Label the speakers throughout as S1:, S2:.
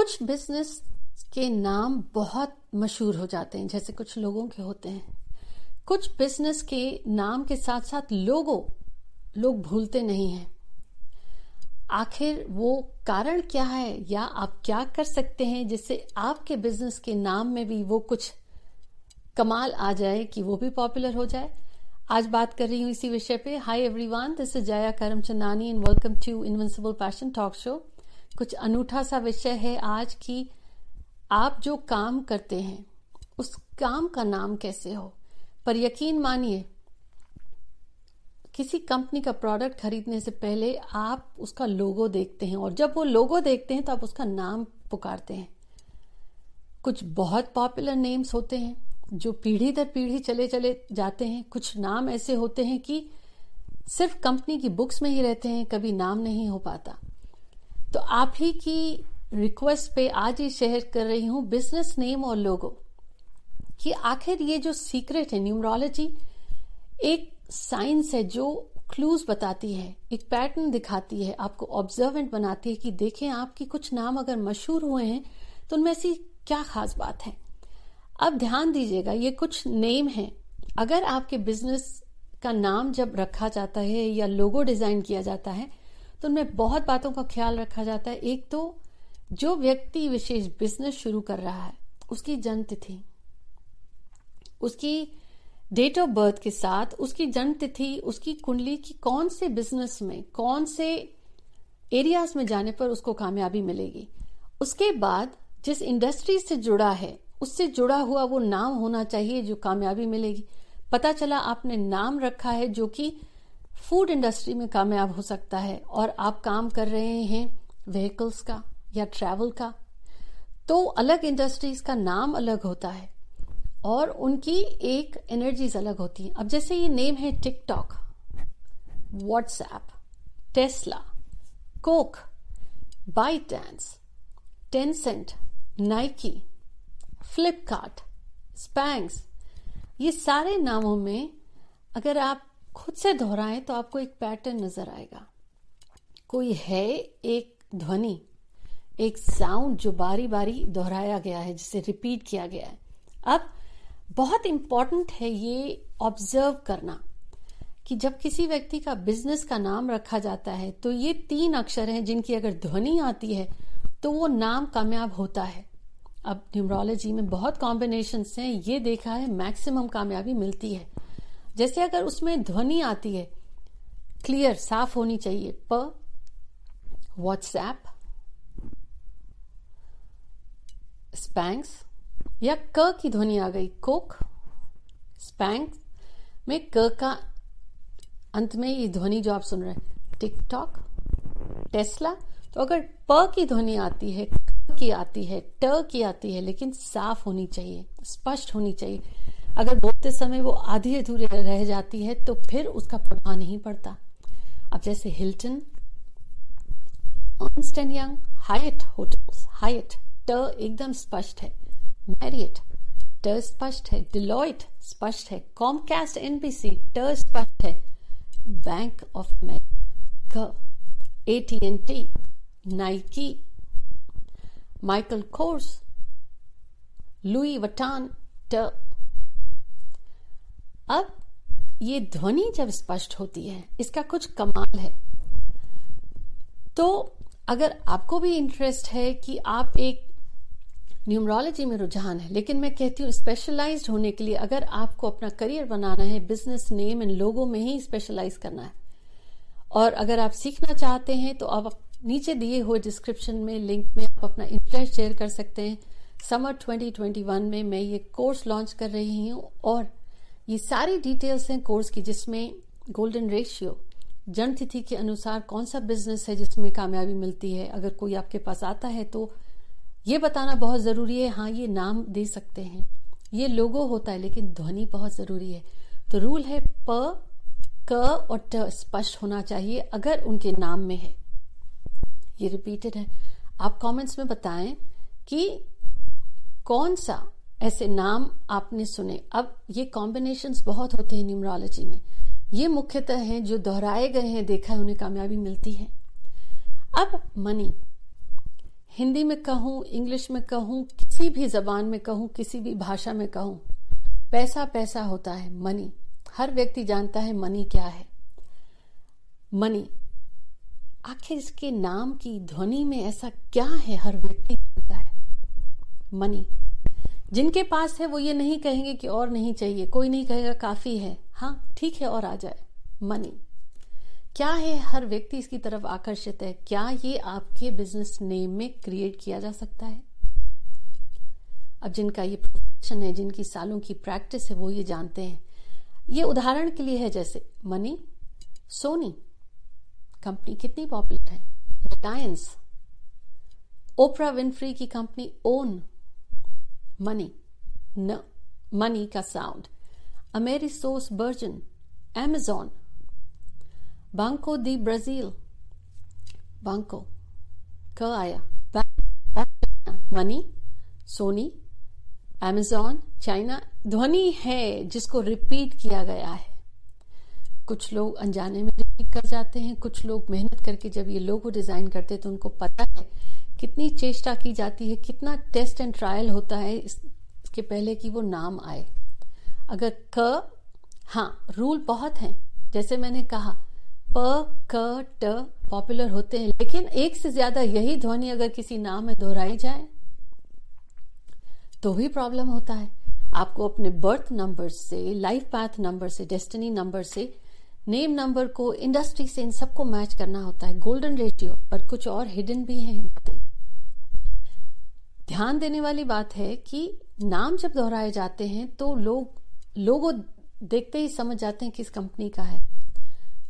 S1: कुछ बिज़नेस के नाम बहुत मशहूर हो जाते हैं, जैसे कुछ लोगों के होते हैं। कुछ बिज़नेस के नाम के साथ साथ लोगो, लोग भूलते नहीं हैं। आखिर वो कारण क्या है, या आप क्या कर सकते हैं जिससे आपके बिज़नेस के नाम में भी वो कुछ कमाल आ जाए कि वो भी पॉपुलर हो जाए? आज बात कर रही हूँ इसी विषय पे। Hi everyone this is Jaya Karamchandani and welcome to invincible passion talk show कुछ अनूठा सा विषय है आज की आप जो काम करते हैं, उस काम का नाम कैसे हो? पर यकीन मानिए, किसी कंपनी का प्रोडक्ट खरीदने से पहले आप उसका लोगो देखते हैं और जब वो लोगो देखते हैं तो आप उसका नाम पुकारते हैं। कुछ बहुत पॉपुलर नेम्स होते हैं, जो पीढ़ी दर पीढ़ी चले चले जाते हैं। कुछ नाम ऐसे होते हैं कि सिर्फ़ कंपनी की बुक्स में ही रहते हैं, कभी नाम नहीं हो पाता। तो आप ही की रिक्वेस्ट पे आज ही शेयर कर रही हूँ बिज़नेस नेम और लोगो कि आखिर ये जो सीक्रेट है न्यूमरोलॉजी एक साइंस है जो क्लूज बताती है, एक पैटर्न दिखाती है, आपको ऑब्जर्वेंट बनाती है कि देखें आपकी कुछ नाम अगर मशहूर हुए हैं तो उनमें ऐसी क्या खास बात है। अब ध्यान दीजिएगा, ये कुछ नेम है। अगर आपके बिज़नेस का नाम जब रखा जाता है या लोगो डिज़ाइन किया जाता है तो उनमें बहुत बातों का ख्याल रखा जाता है। एक तो जो व्यक्ति विशेष बिज़नेस शुरू कर रहा है, उसकी जन्म तिथि उसकी डेट ऑफ़ बर्थ के साथ उसकी जन्म तिथि उसकी कुंडली की कौन से बिज़नेस में, कौन से एरियाज़ में जाने पर उसको कामयाबी मिलेगी। उसके बाद जिस इंडस्ट्री से जुड़ा है, उससे जुड़ा हुआ वो नाम होना चाहिए जो कामयाबी मिलेगी। पता चला आपने नाम रखा है जो कि फ़ूड इंडस्ट्री में कामयाब हो सकता है और आप काम कर रहे हैं व्हीकल्स का या ट्रैवल का तो अलग इंडस्ट्रीज़ का नाम अलग होता है और उनकी एक एनर्जीज अलग होती हैं। अब जैसे ये नेम है TikTok WhatsApp Tesla Coke ByteDance Tencent Nike Flipkart Spanx ये सारे नामों में अगर आप खुद से दोहराएँ तो आपको एक पैटर्न नज़र आएगा। कोई है एक ध्वनि, एक साउंड जो बारी बारी दोहराया गया है, जिसे रिपीट किया गया है। अब बहुत इंपॉर्टेंट है ये ऑब्ज़र्व करना कि जब किसी व्यक्ति का बिज़नेस का नाम रखा जाता है तो ये तीन अक्षर हैं जिनकी अगर ध्वनि आती है तो वो नाम कामयाब होता है। अब न्यूमरोलॉजी में बहुत कॉम्बिनेशन हैं, ये देखा है मैक्सिमम कामयाबी मिलती है। जैसे अगर उसमें ध्वनि आती है क्लियर साफ़ होनी चाहिए, प व्हाट्सएप स्पैंक्स या क की ध्वनि आ गई, कोक स्पैंक में क का अंत में ये ध्वनि जो आप सुन रहे हैं टिकटॉक टेस्ला तो अगर प की ध्वनि आती है, क की आती है, ट की आती है, लेकिन साफ़ होनी चाहिए, स्पष्ट होनी चाहिए अगर बोलते समय वो आधी अधूरे रह जाती है तो फिर उसका प्रभाव नहीं पड़ता। अब जैसे Hilton young Hyatt hotels Hyatt ट एकदम स्पष्ट है। मैरियट, ट स्पष्ट है। डिलॉइट, स्पष्ट है। कॉमकास्ट, एनबीसी, ट स्पष्ट है। Bank of America Nike, Michael Kors, Louis Vuitton, ट अब ये ध्वनि जब स्पष्ट होती है, इसका कुछ कमाल है। तो अगर आपको भी इंटरेस्ट है कि आप एक न्यूमरोलॉजी में रुझान है, लेकिन मैं कहती हूँ स्पेशलाइज्ड होने के लिए अगर आपको अपना करियर बनाना है बिज़नेस नेम इन लोगों में ही स्पेशलाइज करना है। और अगर आप सीखना चाहते हैं तो आप नीचे दिए हुए डिस्क्रिप्शन में लिंक में आप अपना इंटरेस्ट शेयर कर सकते हैं। समर 2021 में मैं ये कोर्स लॉन्च कर रही हूँ और ये सारी डिटेल्स हैं कोर्स की जिसमें गोल्डन रेशियो जन्म तिथि के अनुसार कौन सा बिज़नेस है जिसमें कामयाबी मिलती है। अगर कोई आपके पास आता है तो ये बताना बहुत ज़रूरी है हाँ ये नाम दे सकते हैं। ये लोगो होता है, लेकिन ध्वनि बहुत ज़रूरी है। तो रूल है प, क और ट स्पष्ट होना चाहिए अगर उनके नाम में है। ये रिपीटेड है। आप कमेंट्स में बताएँ कि कौन सा ऐसे नाम आपने सुने। अब ये कॉम्बिनेशन बहुत होते हैं न्यूमरोलॉजी में। ये मुख्यतः हैं जो दोहराए गए हैं, देखा है, उन्हें कामयाबी मिलती है। अब मनी हिंदी में कहूँ इंग्लिश में कहूँ, किसी भी जबान में कहूँ, किसी भी भाषा में कहूँ पैसा पैसा होता है मनी हर व्यक्ति जानता है मनी क्या है। मनी आखिर इसके नाम की ध्वनि में ऐसा क्या है? हर व्यक्ति जानता है। मनी जिनके पास है वो ये नहीं कहेंगे कि और नहीं चाहिए। कोई नहीं कहेगा, काफ़ी है। हाँ ठीक है, और आ जाए। मनी क्या है हर व्यक्ति इसकी तरफ़ आकर्षित है? क्या ये आपके बिज़नेस नेम में क्रिएट किया जा सकता है? अब जिनका ये प्रोफेशन है, जिनकी सालों की प्रैक्टिस है, वो ये जानते हैं। ये उदाहरण के लिए है जैसे मनी सोनी कंपनी कितनी पॉपुलर है? रिलायंस ओपरा विनफ्री की कंपनी ओन मनी न मनी का sound AmerisourceBergen Amazon Banco do Brasil Banco क आया मनी सोनी एमेजॉन चाइना ध्वनि है जिसको रिपीट किया गया है कुछ लोग अनजाने में रिपीट कर जाते हैं, कुछ लोग मेहनत करके जब ये लोगो डिज़ाइन करते हैं तो उनको पता है कितनी चेष्टा की जाती है, कितना टेस्ट एंड ट्रायल होता है इसके पहले कि वो नाम आए। अगर क हाँ रूल बहुत हैं, जैसे मैंने कहा, प, क, ट पॉपुलर होते हैं, लेकिन एक से ज़्यादा यही ध्वनि अगर किसी नाम में दोहराई जाए तो भी प्रॉब्लम होता है। आपको अपने बर्थ नंबर से, लाइफ पाथ नंबर से, डेस्टिनी नंबर से, नेम नंबर को, इंडस्ट्री से इन सबको मैच करना होता है। गोल्डन रेशियो पर कुछ और हिडन भी हैं बातें। ध्यान देने वाली बात है कि नाम जब दोहराए जाते हैं तो लोग, लोगों देखते ही समझ जाते हैं किस कंपनी का है।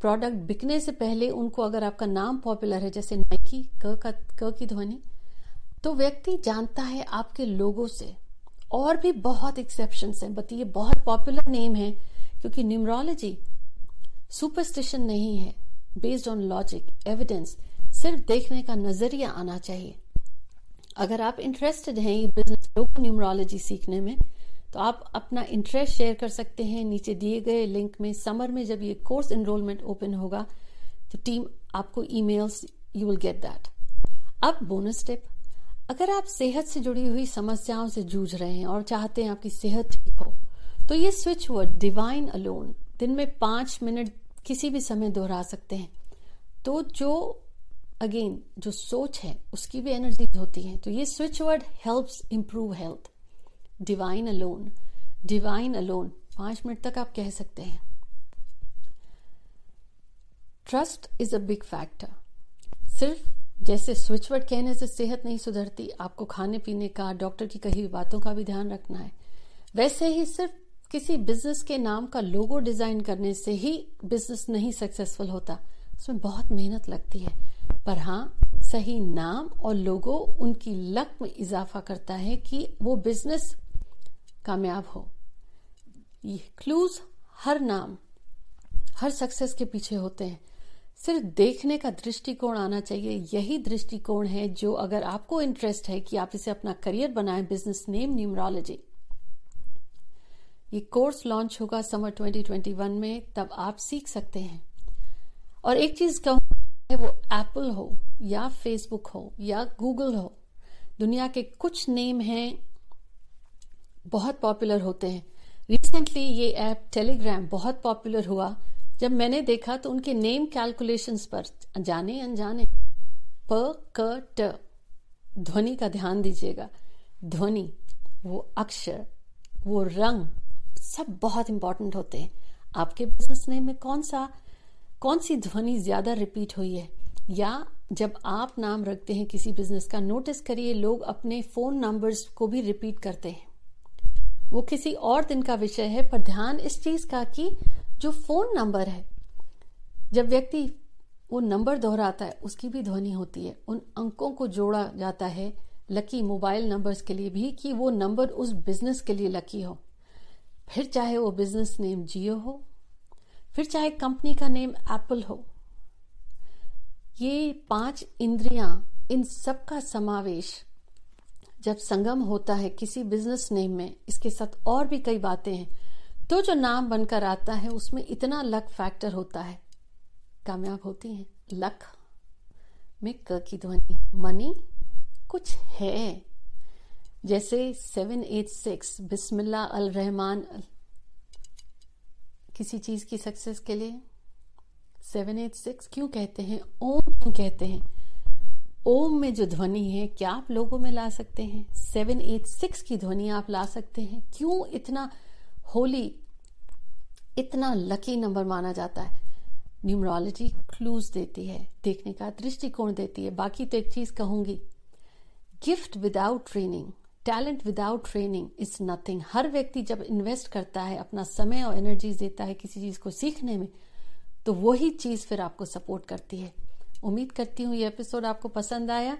S1: प्रोडक्ट बिकने से पहले उनको अगर आपका नाम पॉपुलर है, जैसे नाइकी क का, क की ध्वनि तो व्यक्ति जानता है आपके लोगों से। और भी बहुत एक्सेप्शन है। बट ये बहुत पॉपुलर नेम है, क्योंकि न्यूमरोलॉजी सुपरस्टिशन नहीं है। बेस्ड ऑन लॉजिक एविडेंस सिर्फ़ देखने का नज़रिया आना चाहिए। अगर आप इंटरेस्टेड हैं ये बिज़नेस लोग न्यूमरोलॉजी सीखने में तो आप अपना इंटरेस्ट शेयर कर सकते हैं। नीचे दिए गए लिंक में समर में जब ये कोर्स एनरोलमेंट ओपन होगा तो टीम आपको emails you will get that अब बोनस टिप अगर आप सेहत से जुड़ी हुई समस्याओं से जूझ रहे हैं और चाहते हैं आपकी सेहत ठीक हो तो ये स्विच वर्ड डिवाइन अलोन दिन में पाँच मिनट किसी भी समय दोहरा सकते हैं। तो जो अगेन जो सोच है, उसकी भी एनर्जी होती है। तो ये switch word helps improve health divine alone divine alone पाँच मिनट तक आप कह सकते हैं। Trust is a big factor सिर्फ़ जैसे स्विच वर्ड कहने से सेहत नहीं सुधरती, आपको खाने पीने का डॉक्टर की कही बातों का भी ध्यान रखना है। वैसे ही सिर्फ़ किसी बिज़नेस के नाम का लोगो डिज़ाइन करने से ही बिज़नेस नहीं सक्सेसफुल होता। उसमें बहुत मेहनत लगती है। पर हाँ सही नाम और लोगो उनकी लक में इजाफा करता है कि वो बिज़नेस कामयाब हो। ये क्लूज हर नाम, हर सक्सेस के पीछे होते हैं। सिर्फ़ देखने का दृष्टिकोण आना चाहिए। यही दृष्टिकोण है जो अगर आपको इंटरेस्ट है कि आप इसे अपना करियर बनाएँ बिज़नेस नेम न्यूमरोलॉजी ये कोर्स लॉन्च होगा समर 2021 में, तब आप सीख सकते हैं। और एक चीज़ कहूँ वो एप्पल हो या फेसबुक हो या गूगल हो, दुनिया के कुछ नेम हैं, बहुत पॉपुलर होते हैं। रिसेंटली ये ऐप टेलीग्राम बहुत पॉपुलर हुआ। जब मैंने देखा तो उनके नेम कैलकुलेशंस पर जाने अनजाने। प, क, ट, ध्वनि का ध्यान दीजिएगा। ध्वनि, वो अक्षर, वो रंग, सब बहुत इंपॉर्टेंट होते हैं। आपके बिज़नेस नेम में कौन सा कौन सी ध्वनि ज़्यादा रिपीट हुई है? या जब आप नाम रखते हैं किसी बिज़नेस का नोटिस करिए लोग अपने फ़ोन नंबर्स को भी रिपीट करते हैं। वो किसी और दिन का विषय है, पर ध्यान इस चीज़ का कि जो फ़ोन नंबर है, जब व्यक्ति वो नंबर दोहराता है, उसकी भी ध्वनि होती है। उन अंकों को जोड़ा जाता है लकी मोबाइल नंबर्स के लिए भी, कि वो नंबर उस बिज़नेस के लिए लकी हो। फिर चाहे वो बिज़नेस नेम जियो हो फिर चाहे कंपनी का नेम एप्पल हो, ये पाँच इंद्रियाँ, इन सब का समावेश जब संगम होता है किसी बिज़नेस नेम में, इसके साथ और भी कई बातें हैं तो जो नाम बनकर आता है, उसमें इतना लक फैक्टर होता है। कामयाब होती हैं। लक में क की ध्वनि मनी कुछ है। जैसे सेवन एट सिक्स बिस्मिल्ला अल रहमान किसी चीज़ की सक्सेस के लिए? सेवन एट सिक्स क्यों कहते हैं? ओम क्यों कहते हैं? ओम में जो ध्वनि है, क्या आप लोगों में ला सकते हैं? सेवन एट सिक्स की ध्वनि आप ला सकते हैं। क्यों इतना होली इतना लकी नंबर माना जाता है? न्यूमरोलॉजी क्लूज देती है, देखने का दृष्टिकोण देती है। बाकी तो एक चीज़ कहूँगी। Gift without training talent without training is nothing हर व्यक्ति जब इन्वेस्ट करता है, अपना समय और एनर्जी देता है किसी चीज़ को सीखने में तो वही चीज़ फिर आपको सपोर्ट करती है। उम्मीद करती हूँ ये एपिसोड आपको पसंद आया।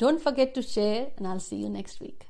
S1: Don't forget to share and I see you next week